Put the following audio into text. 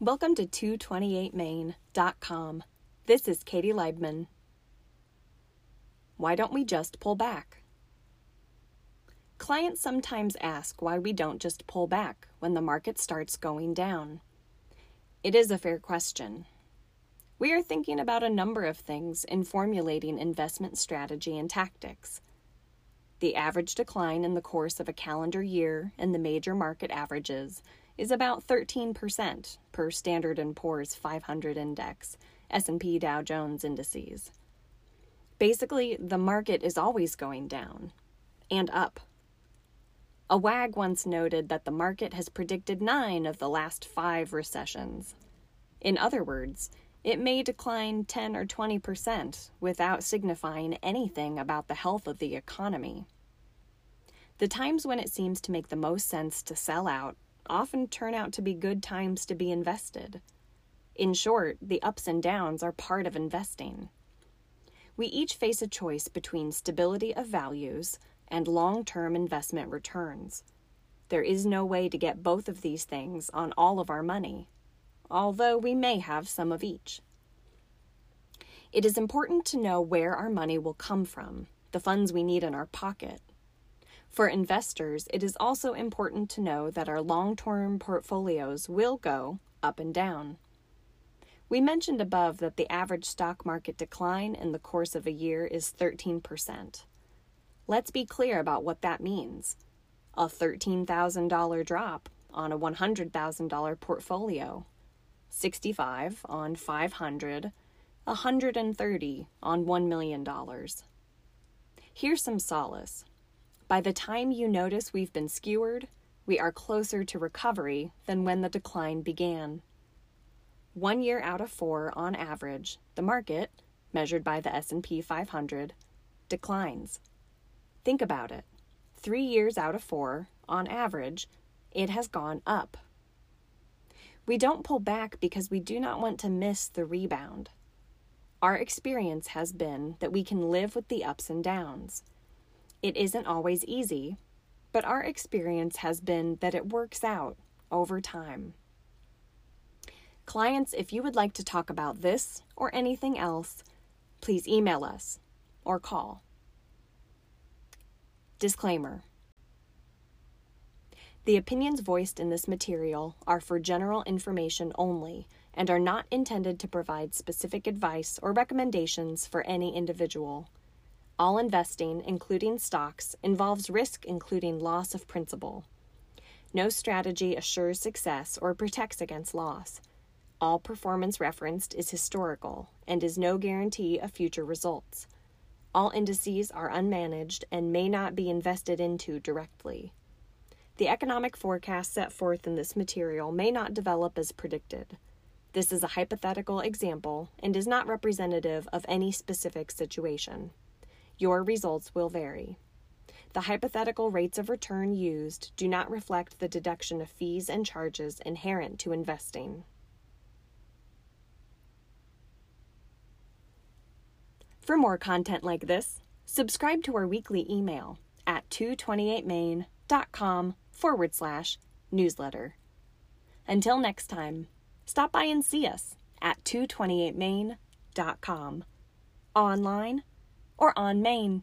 Welcome to 228main.com. This is Katie Leibman. Why don't we just pull back? Clients sometimes ask why we don't just pull back when the market starts going down. It is a fair question. We are thinking about a number of things in formulating investment strategy and tactics. The average decline in the course of a calendar year in the major market averages is about 13% per Standard & Poor's 500 index, S&P Dow Jones indices. Basically, the market is always going down and up. A wag once noted that the market has predicted 9 of the last 5 recessions. In other words, it may decline 10 or 20% without signifying anything about the health of the economy. The times when it seems to make the most sense to sell out often turn out to be good times to be invested. In short, the ups and downs are part of investing. We each face a choice between stability of values and long term investment returns. There is no way to get both of these things on all of our money, although we may have some of each. It is important to know where our money will come from, the funds we need in our pocket, for investors, it is also important to know that our long term portfolios will go up and down. We mentioned above that the average stock market decline in the course of a year is 13%. Let's be clear about what that means. A $13,000 drop on a $100,000 portfolio, 65 on 500, 130 on $1 million. Here's some solace. By the time you notice we've been skewered, we are closer to recovery than when the decline began. One year out of 4 on average, the market, measured by the S&P 500, declines. Think about it. 3 years out of 4 on average, it has gone up. We don't pull back because we do not want to miss the rebound. Our experience has been that we can live with the ups and downs. It isn't always easy, but our experience has been that it works out over time. Clients, if you would like to talk about this or anything else, please email us or call. Disclaimer The opinions voiced in this material are for general information only and are not intended to provide specific advice or recommendations for any individual. All investing, including stocks, involves risk, including loss of principal. No strategy assures success or protects against loss. All performance referenced is historical and is no guarantee of future results. All indices are unmanaged and may not be invested into directly. The economic forecast set forth in this material may not develop as predicted. This is a hypothetical example and is not representative of any specific situation your results will vary. The hypothetical rates of return used do not reflect the deduction of fees and charges inherent to investing. For more content like this, subscribe to our weekly email at 228main.com forward slash newsletter. Until next time, stop by and see us at 228main.com, online or on Main.